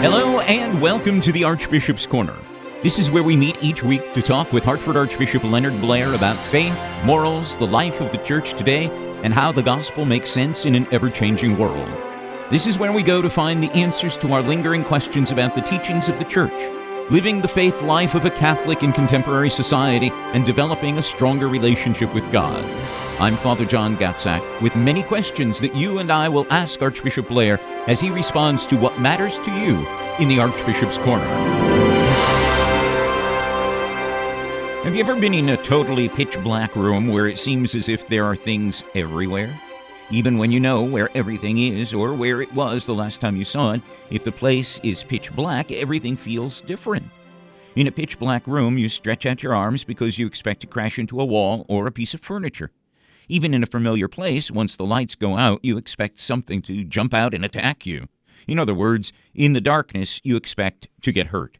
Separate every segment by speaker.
Speaker 1: Hello and welcome to the Archbishop's Corner. This is where we meet each week to talk with Hartford Archbishop Leonard Blair about faith, morals, the life of the church today, and how the gospel makes sense in an ever changing world. This is where we go to find the answers to our lingering questions about the teachings of the church, living the faith life of a Catholic in contemporary society, and developing a stronger relationship with God. I'm Father John Gatzak with many questions that you and I will ask Archbishop Blair as he responds to what matters to you in the Archbishop's Corner. Have you ever been in a totally pitch black room where it seems as if there are things everywhere? Even when you know where everything is or where it was the last time you saw it, if the place is pitch black, everything feels different. In a pitch black room, you stretch out your arms because you expect to crash into a wall or a piece of furniture. Even in a familiar place, once the lights go out, you expect something to jump out and attack you. In other words, in the darkness, you expect to get hurt.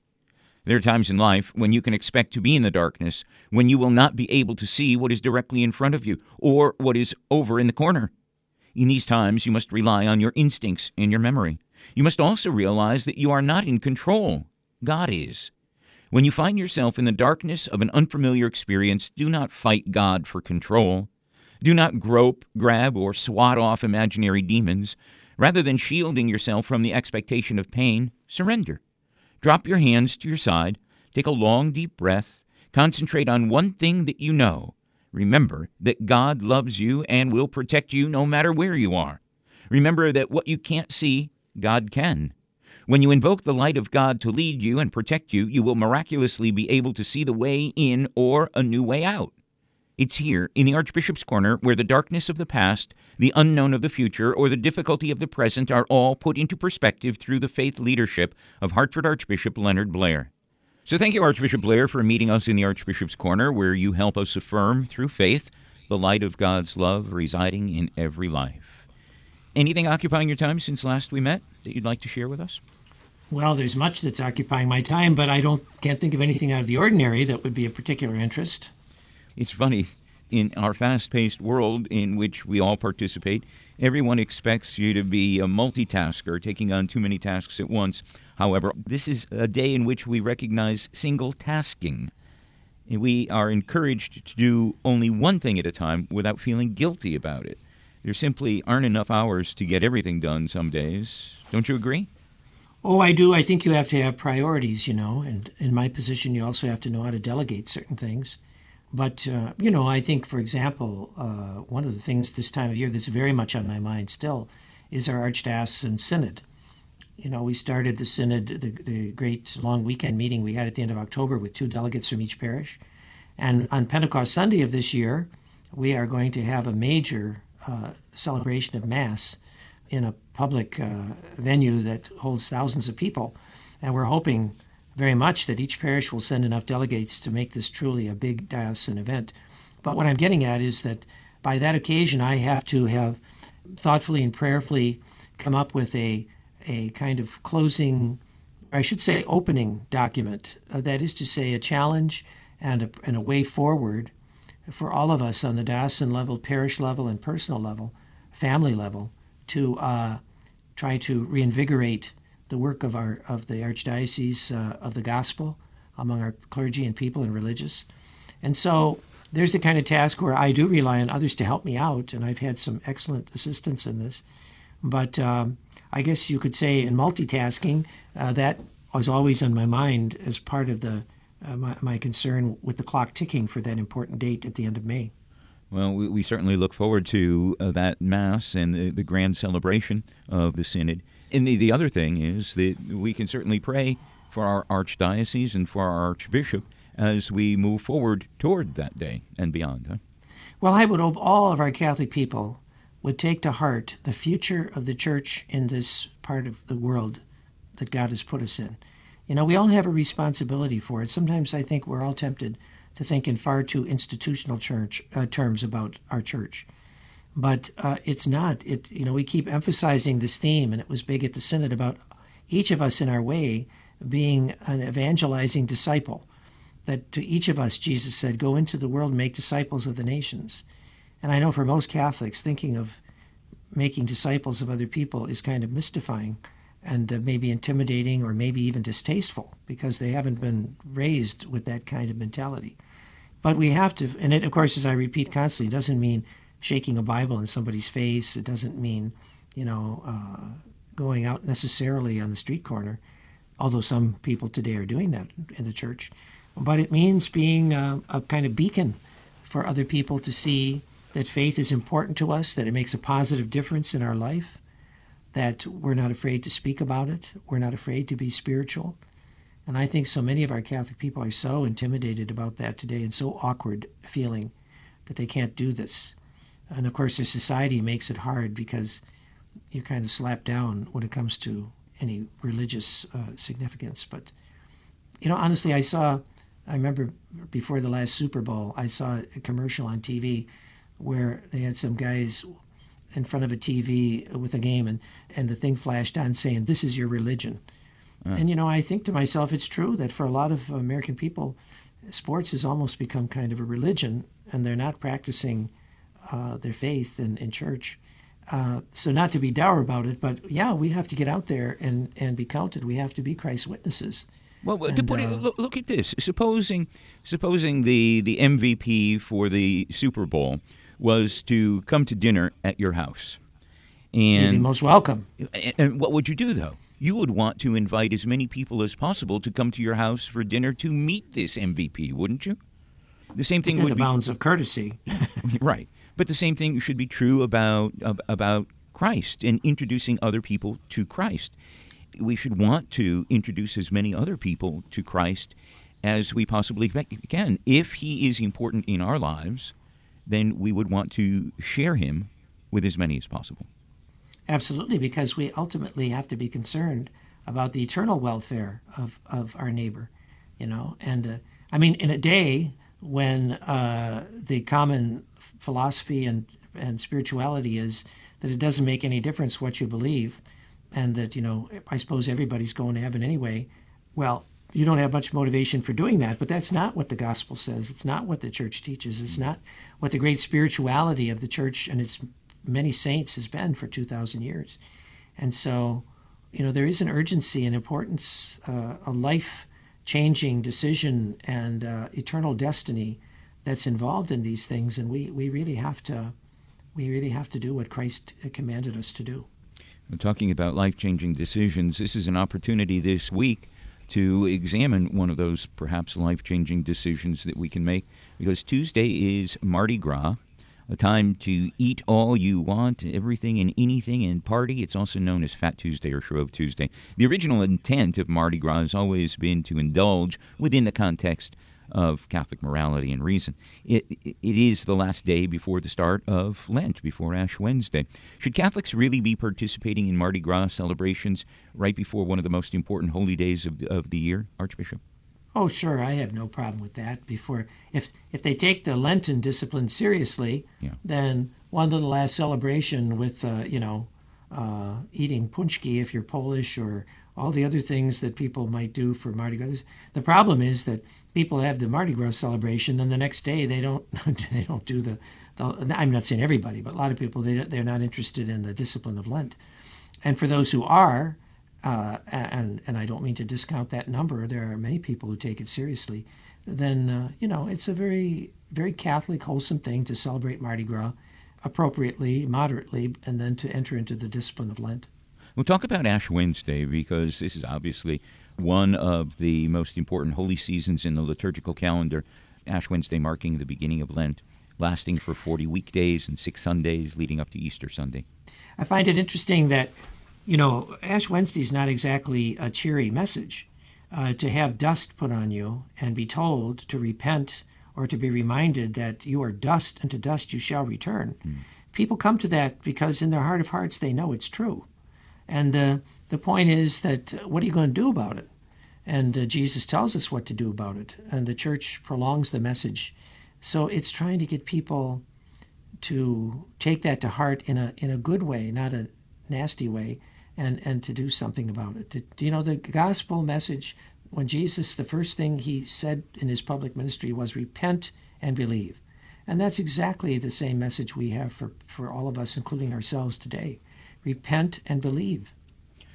Speaker 1: There are times in life when you can expect to be in the darkness, when you will not be able to see what is directly in front of you or what is over in the corner. In these times, you must rely on your instincts and your memory. You must also realize that you are not in control. God is. When you find yourself in the darkness of an unfamiliar experience, do not fight God for control. Do not grope, grab, or swat off imaginary demons. Rather than shielding yourself from the expectation of pain, surrender. Drop your hands to your side, take a long, deep breath, concentrate on one thing that you know. Remember that God loves you and will protect you no matter where you are. Remember that what you can't see, God can. When you invoke the light of God to lead you and protect you, you will miraculously be able to see the way in or a new way out. It's here, in the Archbishop's Corner, where the darkness of the past, the unknown of the future, or the difficulty of the present are all put into perspective through the faith leadership of Hartford Archbishop Leonard Blair. So thank you, Archbishop Blair, for meeting us in the Archbishop's Corner, where you help us affirm through faith the light of God's love residing in every life. Anything occupying your time since last we met that you'd like to share with us?
Speaker 2: Well, there's much that's occupying my time, but I don't can't think of anything out of the ordinary that would be of particular interest.
Speaker 1: It's funny, in our fast paced world in which we all participate, everyone expects you to be a multitasker, taking on too many tasks at once. However, this is a day in which we recognize single tasking. We are encouraged to do only one thing at a time without feeling guilty about it. There simply aren't enough hours to get everything done some days. Don't you agree?
Speaker 2: Oh, I do. I think you have to have priorities, you know, and in my position, you also have to know how to delegate certain things. But, uh, you know, I think, for example, uh, one of the things this time of year that's very much on my mind still is our Archdiocesan Synod. You know, we started the Synod, the, the great long weekend meeting we had at the end of October with two delegates from each parish. And on Pentecost Sunday of this year, we are going to have a major uh, celebration of Mass in a public uh, venue that holds thousands of people. And we're hoping very much that each parish will send enough delegates to make this truly a big diocesan event. But what I'm getting at is that by that occasion, I have to have thoughtfully and prayerfully come up with a, a kind of closing, I should say, opening document. Uh, that is to say, a challenge and a, and a way forward for all of us on the diocesan level, parish level, and personal level, family level, to uh, try to reinvigorate the work of our of the archdiocese uh, of the gospel among our clergy and people and religious. And so there's the kind of task where I do rely on others to help me out, and I've had some excellent assistance in this. But um, I guess you could say in multitasking, uh, that was always on my mind as part of the uh, my, my, concern with the clock ticking for that important date at the end of May.
Speaker 1: Well, we, we certainly look forward to uh, that Mass and the, the grand celebration of the Synod. And the, the other thing is that we can certainly pray for our archdiocese and for our archbishop as we move forward toward that day and beyond. Huh?
Speaker 2: Well, I would hope all of our Catholic people would take to heart the future of the church in this part of the world that God has put us in. You know, we all have a responsibility for it. Sometimes I think we're all tempted to think in far too institutional church uh, terms about our church but uh, it's not. It you know we keep emphasizing this theme, and it was big at the synod about each of us in our way being an evangelizing disciple. That to each of us, Jesus said, "Go into the world, and make disciples of the nations." And I know for most Catholics, thinking of making disciples of other people is kind of mystifying. and uh, maybe intimidating or maybe even distasteful because they haven't been raised with that kind of mentality. But we have to, and it, of course, as I repeat constantly, doesn't mean shaking a Bible in somebody's face. It doesn't mean, you know, uh, going out necessarily on the street corner, although some people today are doing that in the church. But it means being a, a kind of beacon for other people to see that faith is important to us, that it makes a positive difference in our life, that we're not afraid to speak about it, we're not afraid to be spiritual. And I think so many of our Catholic people are so intimidated about that today and so awkward feeling that they can't do this. And of course, the society makes it hard because you're kind of slapped down when it comes to any religious uh, significance. But, you know, honestly, I saw, I remember before the last Super Bowl, I saw a commercial on TV where they had some guys in front of a TV with a game and, and the thing flashed on saying, This is your religion. Uh. And, you know, I think to myself, it's true that for a lot of American people, sports has almost become kind of a religion and they're not practicing uh, their faith in, in church. Uh, so not to be dour about it, but yeah, we have to get out there and, and be counted. We have to be Christ's witnesses.
Speaker 1: Well, and, to put it, uh, look, look, at this. Supposing, supposing the, the MVP for the Super Bowl was to come to dinner at your house,
Speaker 2: and You'd be most welcome.
Speaker 1: And, and what would you do though? You would want to invite as many people as possible to come to your house for dinner to meet this MVP, wouldn't you?
Speaker 2: The same thing would the be bounds of courtesy,
Speaker 1: right? But the same thing should be true about about Christ and introducing other people to Christ. We should want to introduce as many other people to Christ as we possibly can. If he is important in our lives, then we would want to share him with as many as possible.
Speaker 2: Absolutely, because we ultimately have to be concerned about the eternal welfare of, of our neighbor, you know. And uh, I mean, in a day when uh, the common philosophy and, and spirituality is that it doesn't make any difference what you believe and that, you know, I suppose everybody's going to heaven anyway. Well, you don't have much motivation for doing that, but that's not what the gospel says. It's not what the church teaches. It's not what the great spirituality of the church and its many saints has been for 2,000 years. And so, you know, there is an urgency and importance, uh, a life changing decision and uh, eternal destiny that's involved in these things, and we, we really have to we really have to do what Christ commanded us to do.
Speaker 1: We're talking about life changing decisions. This is an opportunity this week to examine one of those perhaps life changing decisions that we can make because Tuesday is Mardi Gras, a time to eat all you want, everything and anything, and party. It's also known as Fat Tuesday or Shrove Tuesday. The original intent of Mardi Gras has always been to indulge within the context of Catholic morality and reason. It, it is the last day before the start of Lent, before Ash Wednesday. Should Catholics really be participating in Mardi Gras celebrations right before one of the most important holy days of the, of the year, Archbishop?
Speaker 2: Oh, sure, I have no problem with that. Before, if if they take the Lenten discipline seriously, yeah. then one the last celebration with uh, you know uh, eating pączki if you're Polish or all the other things that people might do for Mardi Gras. The problem is that people have the Mardi Gras celebration, then the next day they don't they don't do the, the. I'm not saying everybody, but a lot of people they they're not interested in the discipline of Lent, and for those who are, uh, and and I don't mean to discount that number. There are many people who take it seriously. Then uh, you know it's a very very Catholic wholesome thing to celebrate Mardi Gras appropriately, moderately, and then to enter into the discipline of Lent.
Speaker 1: We'll talk about Ash Wednesday because this is obviously one of the most important holy seasons in the liturgical calendar. Ash Wednesday marking the beginning of Lent, lasting for 40 weekdays and six Sundays leading up to Easter Sunday.
Speaker 2: I find it interesting that, you know, Ash Wednesday is not exactly a cheery message. Uh, to have dust put on you and be told to repent or to be reminded that you are dust and to dust you shall return. Mm. People come to that because in their heart of hearts they know it's true. And uh, the point is that uh, what are you going to do about it? And uh, Jesus tells us what to do about it. And the church prolongs the message. So it's trying to get people to take that to heart in a, in a good way, not a nasty way, and, and to do something about it. To, you know, the gospel message, when Jesus, the first thing he said in his public ministry was repent and believe. And that's exactly the same message we have for, for all of us, including ourselves today repent and believe.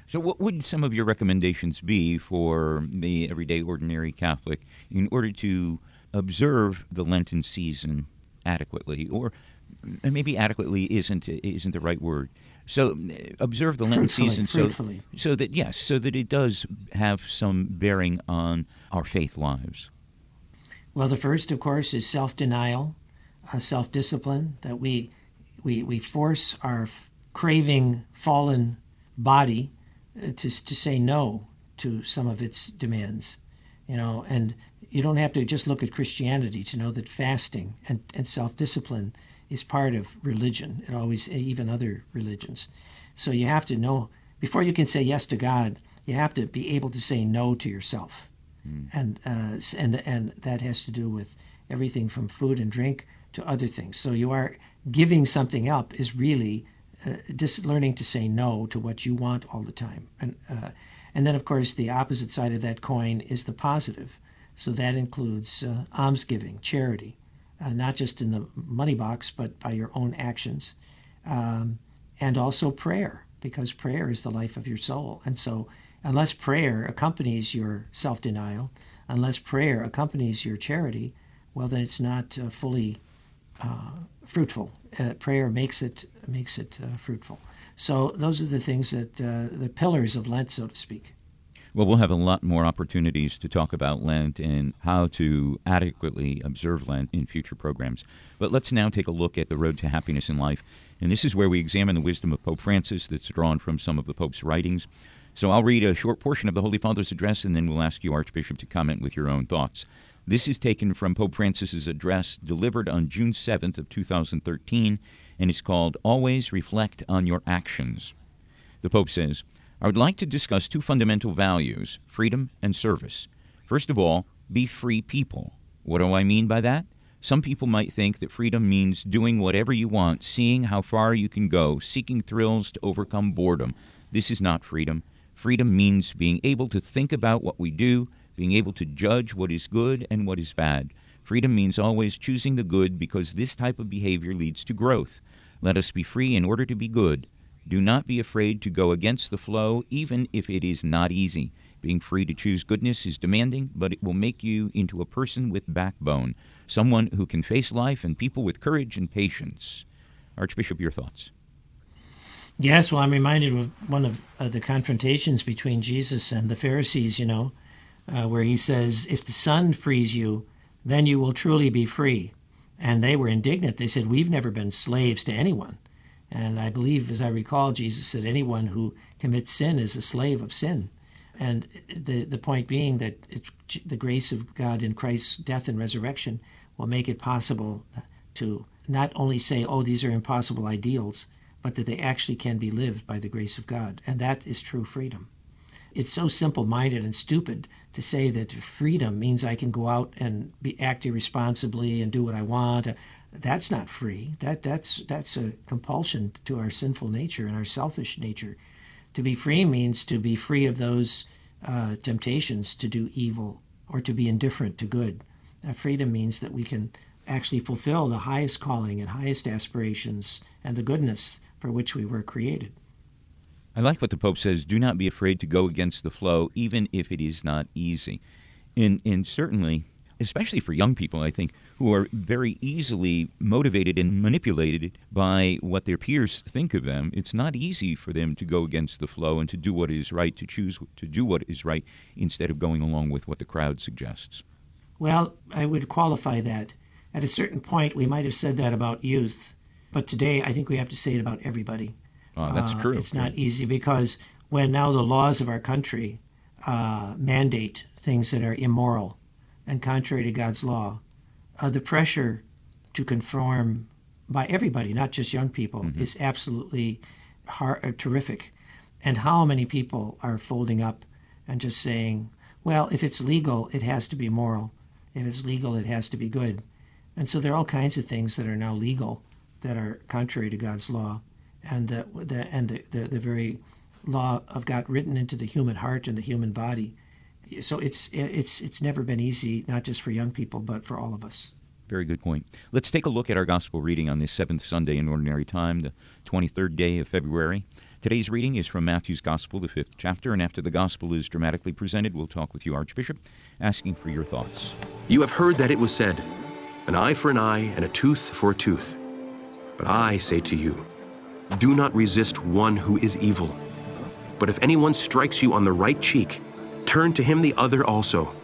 Speaker 1: So, what would some of your recommendations be for the everyday ordinary Catholic in order to observe the Lenten season adequately, or maybe adequately isn't isn't the right word. So observe the Lenten season so so that yes, so that it does have some bearing on our faith lives.
Speaker 2: Well, the first, of course, is self-denial, uh, self-discipline. That we we we force our craving, fallen body uh, to to say no to some of its demands, you know, and you don't have to just look at Christianity to know that fasting and, and self discipline is part of religion, and always, even other religions. So you have to know, before you can say yes to God, you have to be able to say no to yourself. Mm. And, uh, and, and that has to do with everything from food and drink to other things. So you are giving something up is really uh, just learning to say no to what you want all the time. And, uh, and then, of course, the opposite side of that coin is the positive. So that includes uh, almsgiving, charity, uh, not just in the money box, but by your own actions, um, and also prayer, because prayer is the life of your soul. And so, unless prayer accompanies your self denial, unless prayer accompanies your charity, well, then it's not uh, fully uh, fruitful. Uh, prayer makes it makes it uh, fruitful. So those are the things that the pillars of Lent, so to speak.
Speaker 1: Well, we'll have a lot more opportunities to talk about Lent and how to adequately observe Lent in future programs. But let's now take a look at the road to happiness in life. And this is where we examine the wisdom of Pope Francis that's drawn from some of the Pope's writings. So I'll read a short portion of the Holy Father's address and then we'll ask you, Archbishop, to comment with your own thoughts. This is taken from Pope Francis's address delivered on June 7th of 2013 and is called Always Reflect on Your Actions. The Pope says, I would like to discuss two fundamental values freedom and service. First of all, be free people. What do I mean by that? Some people might think that freedom means doing whatever you want, seeing how far you can go, seeking thrills to overcome boredom. This is not freedom. Freedom means being able to think about what we do, being able to judge what is good and what is bad. Freedom means always choosing the good because this type of behavior leads to growth. Let us be free in order to be good. Do not be afraid to go against the flow, even if it is not easy. Being free to choose goodness is demanding, but it will make you into a person with backbone, someone who can face life and people with courage and patience. Archbishop, your thoughts?
Speaker 2: Yes, well, I'm reminded of one of uh, the confrontations between Jesus and the Pharisees, you know, uh, where he says, If the Son frees you, then you will truly be free. And they were indignant. They said, We've never been slaves to anyone. And I believe, as I recall, Jesus said, anyone who commits sin is a slave of sin. And the, the point being that the grace of God in Christ's death and resurrection will make it possible to not only say, oh, these are impossible ideals, but that they actually can be lived by the grace of God. And that is true freedom. It's so simple minded and stupid to say that freedom means I can go out and be, act irresponsibly and do what I want that's not free. That that's that's a compulsion to our sinful nature and our selfish nature. To be free means to be free of those uh, temptations to do evil or to be indifferent to good. Uh, freedom means that we can actually fulfill the highest calling and highest aspirations and the goodness for which we were created.
Speaker 1: I like what the Pope says do not be afraid to go against the flow, even if it is not easy. And, and certainly, especially for young people, I think, who are very easily motivated and manipulated by what their peers think of them. It's not easy for them to go against the flow and to do what is right, to choose to do what is right instead of going along with what the crowd suggests.
Speaker 2: Well, I would qualify that. At a certain point, we might have said that about youth, but today I think we have to say it about everybody.
Speaker 1: Oh, that's uh, true.
Speaker 2: It's not easy because when now the laws of our country uh, mandate things that are immoral and contrary to God's law, uh, the pressure to conform by everybody, not just young people, mm-hmm. is absolutely hard, terrific. And how many people are folding up and just saying, well, if it's legal, it has to be moral. If it's legal, it has to be good. And so there are all kinds of things that are now legal that are contrary to God's law, and the, the and the, the, the very law of God written into the human heart and the human body so it's it's it's never been easy, not just for young people, but for all of us.
Speaker 1: Very good point. Let's take a look at our gospel reading on this seventh Sunday in Ordinary Time, the 23rd day of February. Today's reading is from Matthew's Gospel, the fifth chapter, and after the Gospel is dramatically presented, we'll talk with you, Archbishop, asking for your thoughts.
Speaker 3: You have heard that it was said, An eye for an eye, and a tooth for a tooth. But I say to you, do not resist one who is evil. But if anyone strikes you on the right cheek, turn to him the other also.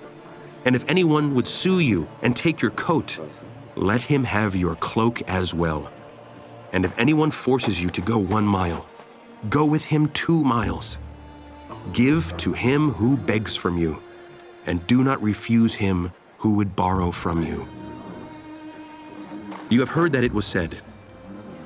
Speaker 3: And if anyone would sue you and take your coat, let him have your cloak as well. And if anyone forces you to go one mile, Go with him two miles. Give to him who begs from you, and do not refuse him who would borrow from you. You have heard that it was said,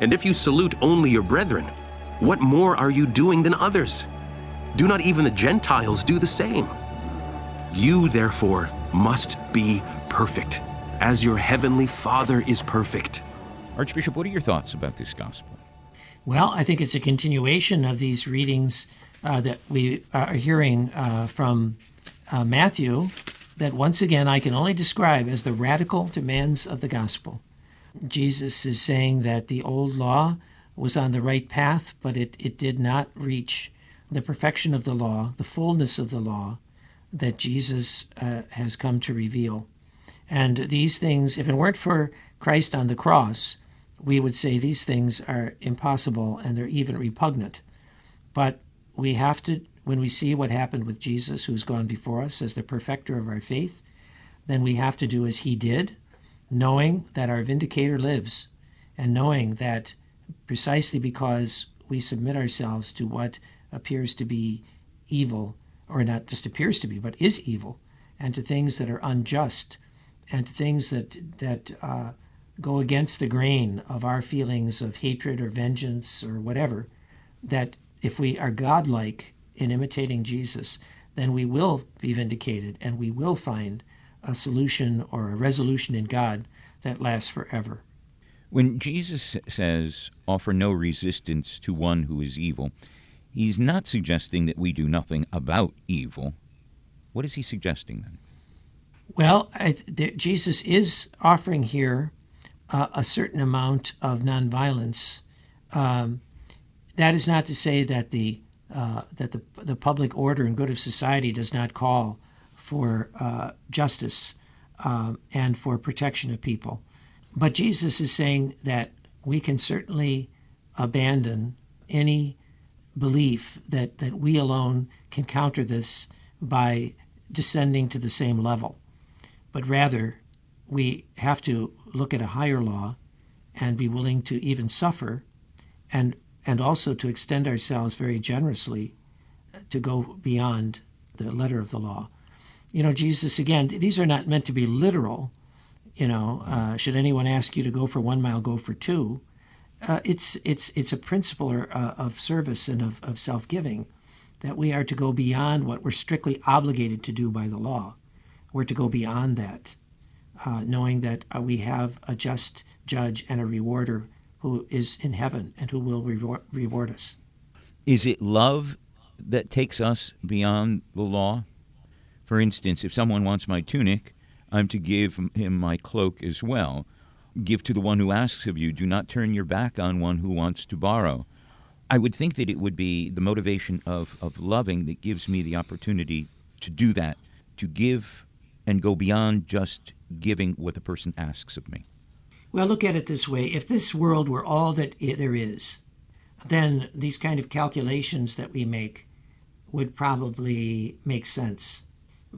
Speaker 3: And if you salute only your brethren, what more are you doing than others? Do not even the Gentiles do the same? You, therefore, must be perfect, as your heavenly Father is perfect.
Speaker 1: Archbishop, what are your thoughts about this gospel?
Speaker 2: Well, I think it's a continuation of these readings uh, that we are hearing uh, from uh, Matthew that once again I can only describe as the radical demands of the gospel. Jesus is saying that the old law was on the right path, but it, it did not reach the perfection of the law, the fullness of the law that Jesus uh, has come to reveal. And these things, if it weren't for Christ on the cross, we would say these things are impossible and they're even repugnant. But we have to, when we see what happened with Jesus, who's gone before us as the perfecter of our faith, then we have to do as he did, knowing that our vindicator lives, and knowing that precisely because we submit ourselves to what appears to be evil, or not just appears to be, but is evil, and to things that are unjust, and to things that that uh, go against the grain of our feelings of hatred or vengeance or whatever, that if we are godlike in imitating Jesus, then we will be vindicated and we will find a solution or a resolution in God that lasts forever.
Speaker 1: When Jesus says, offer no resistance to one who is evil, he's not suggesting that we do nothing about evil. What is he suggesting then?
Speaker 2: Well, I, th- Jesus is offering here uh, a certain amount of nonviolence um, that is not to say that the uh, that the the public order and good of society does not call for uh, justice um, and for protection of people, but Jesus is saying that we can certainly abandon any belief that that we alone can counter this by descending to the same level, but rather we have to look at a higher law and be willing to even suffer and and also to extend ourselves very generously to go beyond the letter of the law. You know, Jesus, again, these are not meant to be literal. You know, uh, should anyone ask you to go for one mile, go for two. Uh, it's, it's, it's a principle or, uh, of service and of, of self giving that we are to go beyond what we're strictly obligated to do by the law. We're to go beyond that, uh, knowing that uh, we have a just judge and a rewarder who is in heaven and who will reward, reward us.
Speaker 1: Is it love that takes us beyond the law? For instance, if someone wants my tunic, I'm to give him my cloak as well. Give to the one who asks of you. Do not turn your back on one who wants to borrow. I would think that it would be the motivation of, of loving that gives me the opportunity to do that, to give and go beyond just giving what the person asks of me.
Speaker 2: Well, look at it this way if this world were all that there is, then these kind of calculations that we make would probably make sense.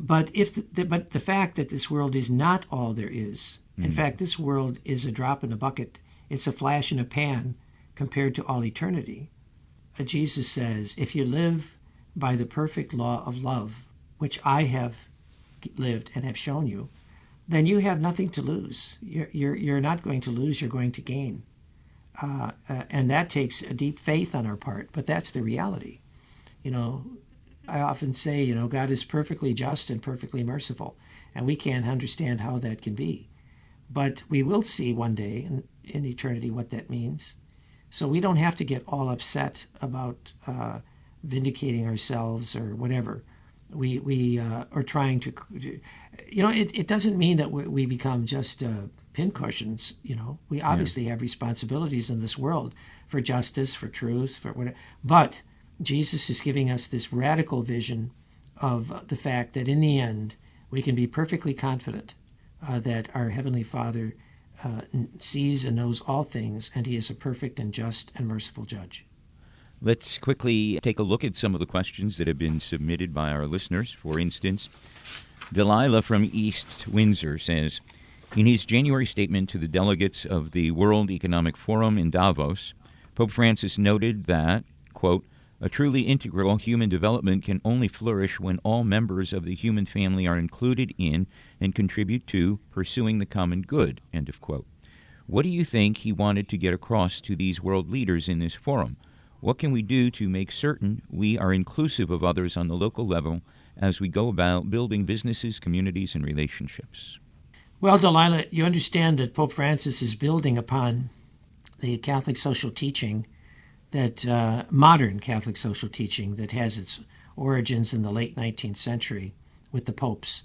Speaker 2: But if the, but the fact that this world is not all there is, mm-hmm. in fact, this world is a drop in a bucket. It's a flash in a pan compared to all eternity. Uh, Jesus says, if you live by the perfect law of love, which I have lived and have shown you, then you have nothing to lose. You're, you're, you're not going to lose, you're going to gain. Uh, uh, and that takes a deep faith on our part, but that's the reality. you know, I often say, you know, God is perfectly just and perfectly merciful, and we can't understand how that can be. But we will see one day in, in eternity what that means. So we don't have to get all upset about uh, vindicating ourselves or whatever. We we uh, are trying to, you know, it, it doesn't mean that we, we become just uh, pincushions. You know, we obviously yeah. have responsibilities in this world for justice, for truth, for whatever. But Jesus is giving us this radical vision of the fact that in the end, we can be perfectly confident uh, that our Heavenly Father uh, sees and knows all things, and He is a perfect and just and merciful judge.
Speaker 1: Let's quickly take a look at some of the questions that have been submitted by our listeners. For instance, Delilah from East Windsor says In his January statement to the delegates of the World Economic Forum in Davos, Pope Francis noted that, quote, a truly integral human development can only flourish when all members of the human family are included in and contribute to pursuing the common good. End of quote. What do you think he wanted to get across to these world leaders in this forum? What can we do to make certain we are inclusive of others on the local level as we go about building businesses, communities, and relationships?
Speaker 2: Well, Delilah, you understand that Pope Francis is building upon the Catholic social teaching that uh, modern Catholic social teaching that has its origins in the late 19th century with the popes,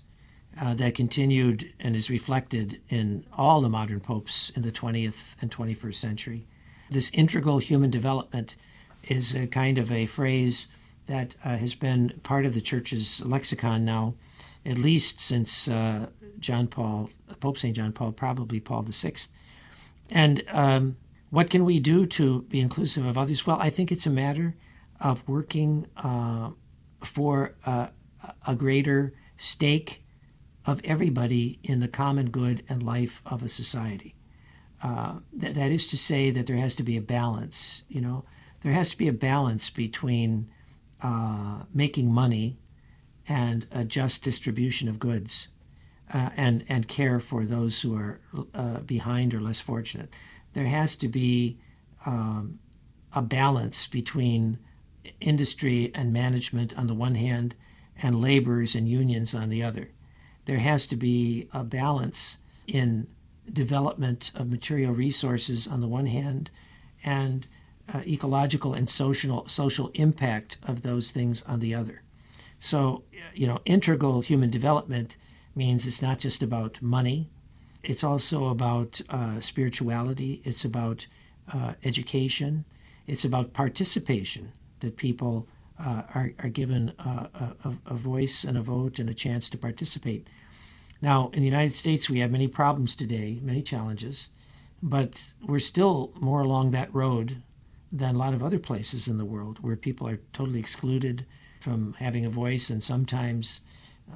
Speaker 2: uh, that continued and is reflected in all the modern popes in the 20th and 21st century. This integral human development is a kind of a phrase that uh, has been part of the church's lexicon now, at least since uh, John Paul, Pope St. John Paul, probably Paul VI. And um, what can we do to be inclusive of others? Well, I think it's a matter of working uh, for uh, a greater stake of everybody in the common good and life of a society. Uh, th- that is to say, that there has to be a balance. You know, there has to be a balance between uh, making money and a just distribution of goods, uh, and and care for those who are behind or less fortunate there has to be um, a balance between industry and management on the one hand and laborers and unions on the other. There has to be a balance in development of material resources on the one hand and uh, ecological and social social impact of those things on the other. So, you know, integral human development means it's not just about money, it's also about uh, spirituality. It's about uh, education. It's about participation, that people uh, are, are given a, a, a, voice and a vote and a chance to participate. Now, in the United States, we have many problems today, many challenges, but we're still more along that road than a lot of other places in the world where people are totally excluded from having a voice and sometimes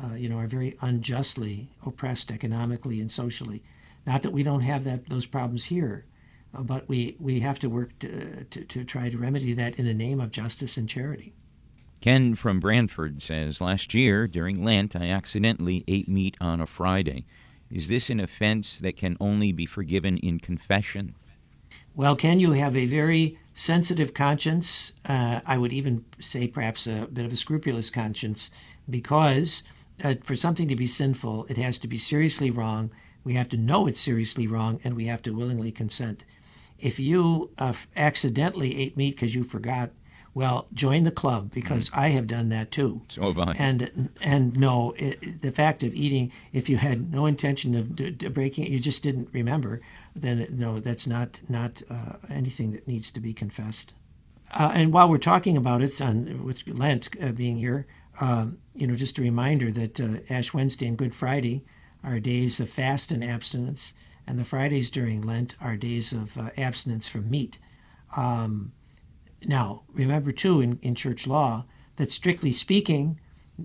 Speaker 2: uh, you know, are very unjustly oppressed economically and socially. Not that we don't have that those problems here, uh, but we, we have to work to, to, to try to remedy that in the name of justice and charity.
Speaker 1: Ken from Branford says, Last year, during Lent, I accidentally ate meat on a Friday. Is this an offense that can only be forgiven in confession?
Speaker 2: Well, Ken, you have a very sensitive conscience. Uh, I would even say perhaps a bit of a scrupulous conscience because uh, for something to be sinful, it has to be seriously wrong. We have to know it's seriously wrong, and we have to willingly consent. If you uh, accidentally ate meat because you forgot, well, join the club because mm. I have done that too.
Speaker 1: So have I.
Speaker 2: And and no, it, the fact of eating, if you had no intention of d- d- breaking it, you just didn't remember, then no, that's not not uh, anything that needs to be confessed. Uh, and while we're talking about it, on, with Lent uh, being here, um, you know, just a reminder that uh, Ash Wednesday and Good Friday are days of fast and abstinence, and the Fridays during Lent are days of uh, abstinence from meat. Um, now, remember too in, in church law that strictly speaking,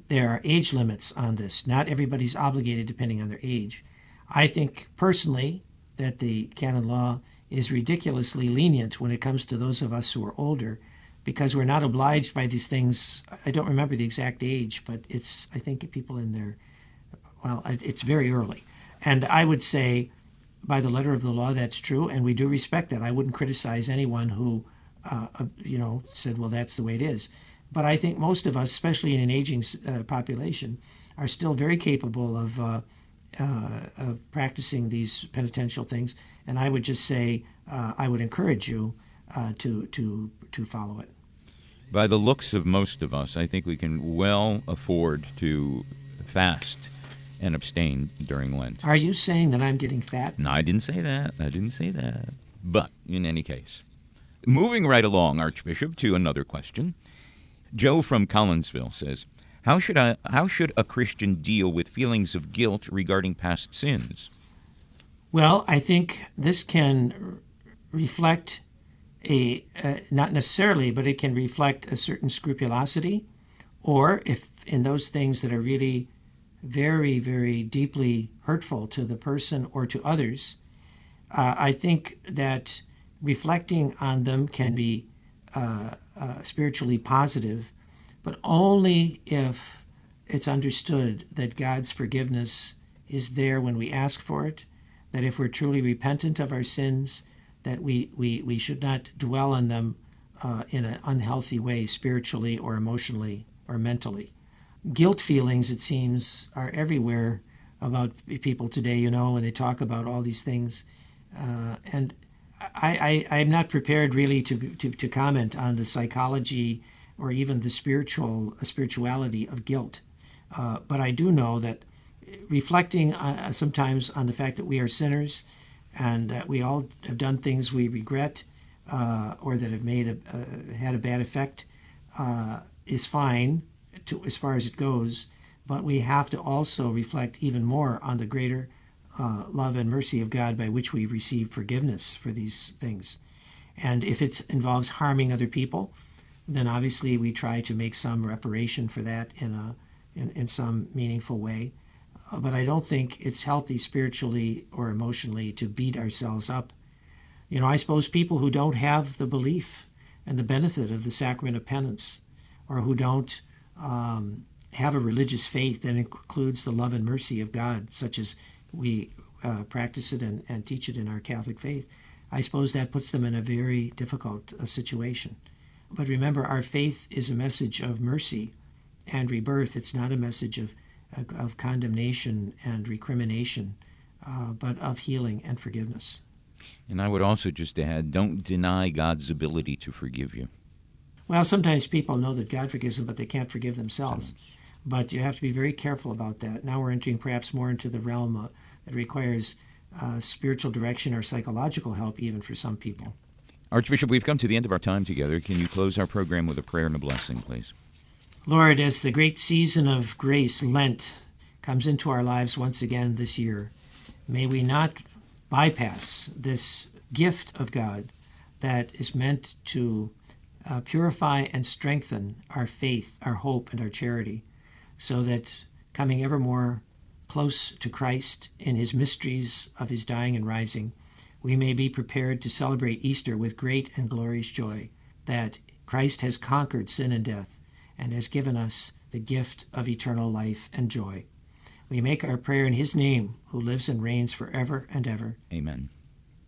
Speaker 2: there are age limits on this. Not everybody's obligated depending on their age. I think personally that the canon law is ridiculously lenient when it comes to those of us who are older because we're not obliged by these things. I don't remember the exact age, but it's, I think, people in their, well, it's very early. And I would say, by the letter of the law, that's true, and we do respect that. I wouldn't criticize anyone who, uh, uh, you know, said, well, that's the way it is. But I think most of us, especially in an aging uh, population, are still very capable of, uh, uh, of practicing these penitential things. And I would just say, uh, I would encourage you uh, to, to, to follow it.
Speaker 1: By the looks of most of us, I think we can well afford to fast and abstain during Lent.
Speaker 2: Are you saying that I'm getting fat?
Speaker 1: No, I didn't say that. I didn't say that. But in any case, moving right along, Archbishop, to another question. Joe from Collinsville says, how should, I, how should a Christian deal with feelings of guilt regarding past sins?
Speaker 2: Well, I think this can reflect a, uh, not necessarily, but it can reflect a certain scrupulosity, or if in those things that are really very, very deeply hurtful to the person or to others, uh, I think that reflecting on them can be uh, uh, spiritually positive, but only if it's understood that God's forgiveness is there when we ask for it, that if we're truly repentant of our sins, that we, we, we should not dwell on them uh, in an unhealthy way, spiritually or emotionally or mentally. Guilt feelings, it seems, are everywhere about people today, you know, when they talk about all these things. Uh, and I, I, am not prepared really to, to, to, comment on the psychology or even the spiritual uh, spirituality of guilt. Uh, but I do know that reflecting uh, sometimes on the fact that we are sinners and that we all have done things we regret uh, or that have made a, had a bad effect uh, is fine to, as far as it goes. But we have to also reflect even more on the greater uh, love and mercy of God by which we receive forgiveness for these things. And if it involves harming other people, then obviously we try to make some reparation for that in a in, in some meaningful way. But I don't think it's healthy spiritually or emotionally to beat ourselves up. You know, I suppose people who don't have the belief and the benefit of the sacrament of penance, or who don't um, have a religious faith that includes the love and mercy of God, such as we uh, practice it and, and, teach it in our Catholic faith, I suppose that puts them in a very difficult uh, situation. But remember, our faith is a message of mercy and rebirth. It's not a message of, of condemnation and recrimination, uh, but of healing and forgiveness.
Speaker 1: And I would also just add don't deny God's ability to forgive you.
Speaker 2: Well, sometimes people know that God forgives them, but they can't forgive themselves. But you have to be very careful about that. Now we're entering perhaps more into the realm uh, that requires uh, spiritual direction or psychological help, even for some people.
Speaker 1: Archbishop, we've come to the end of our time together. Can you close our program with a prayer and a blessing, please?
Speaker 2: Lord, as the great season of grace, Lent, comes into our lives once again this year, may we not bypass this gift of God that is meant to uh, purify and strengthen our faith, our hope, and our charity, so that coming ever more close to Christ in his mysteries of his dying and rising, we may be prepared to celebrate Easter with great and glorious joy that Christ has conquered sin and death and has given us the gift of eternal life and joy. We make our prayer in his name, who lives and reigns forever and ever.
Speaker 1: Amen.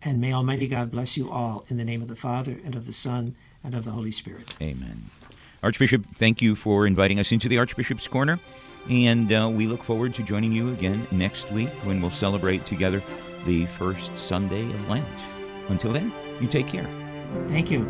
Speaker 2: And may Almighty God bless you all in the name of the Father and of the Son and of the Holy Spirit.
Speaker 1: Amen. Archbishop, thank you for inviting us into the Archbishop's Corner. And uh, we look forward to joining you again next week when we'll celebrate together the first Sunday of Lent. Until then, you take care.
Speaker 2: Thank you.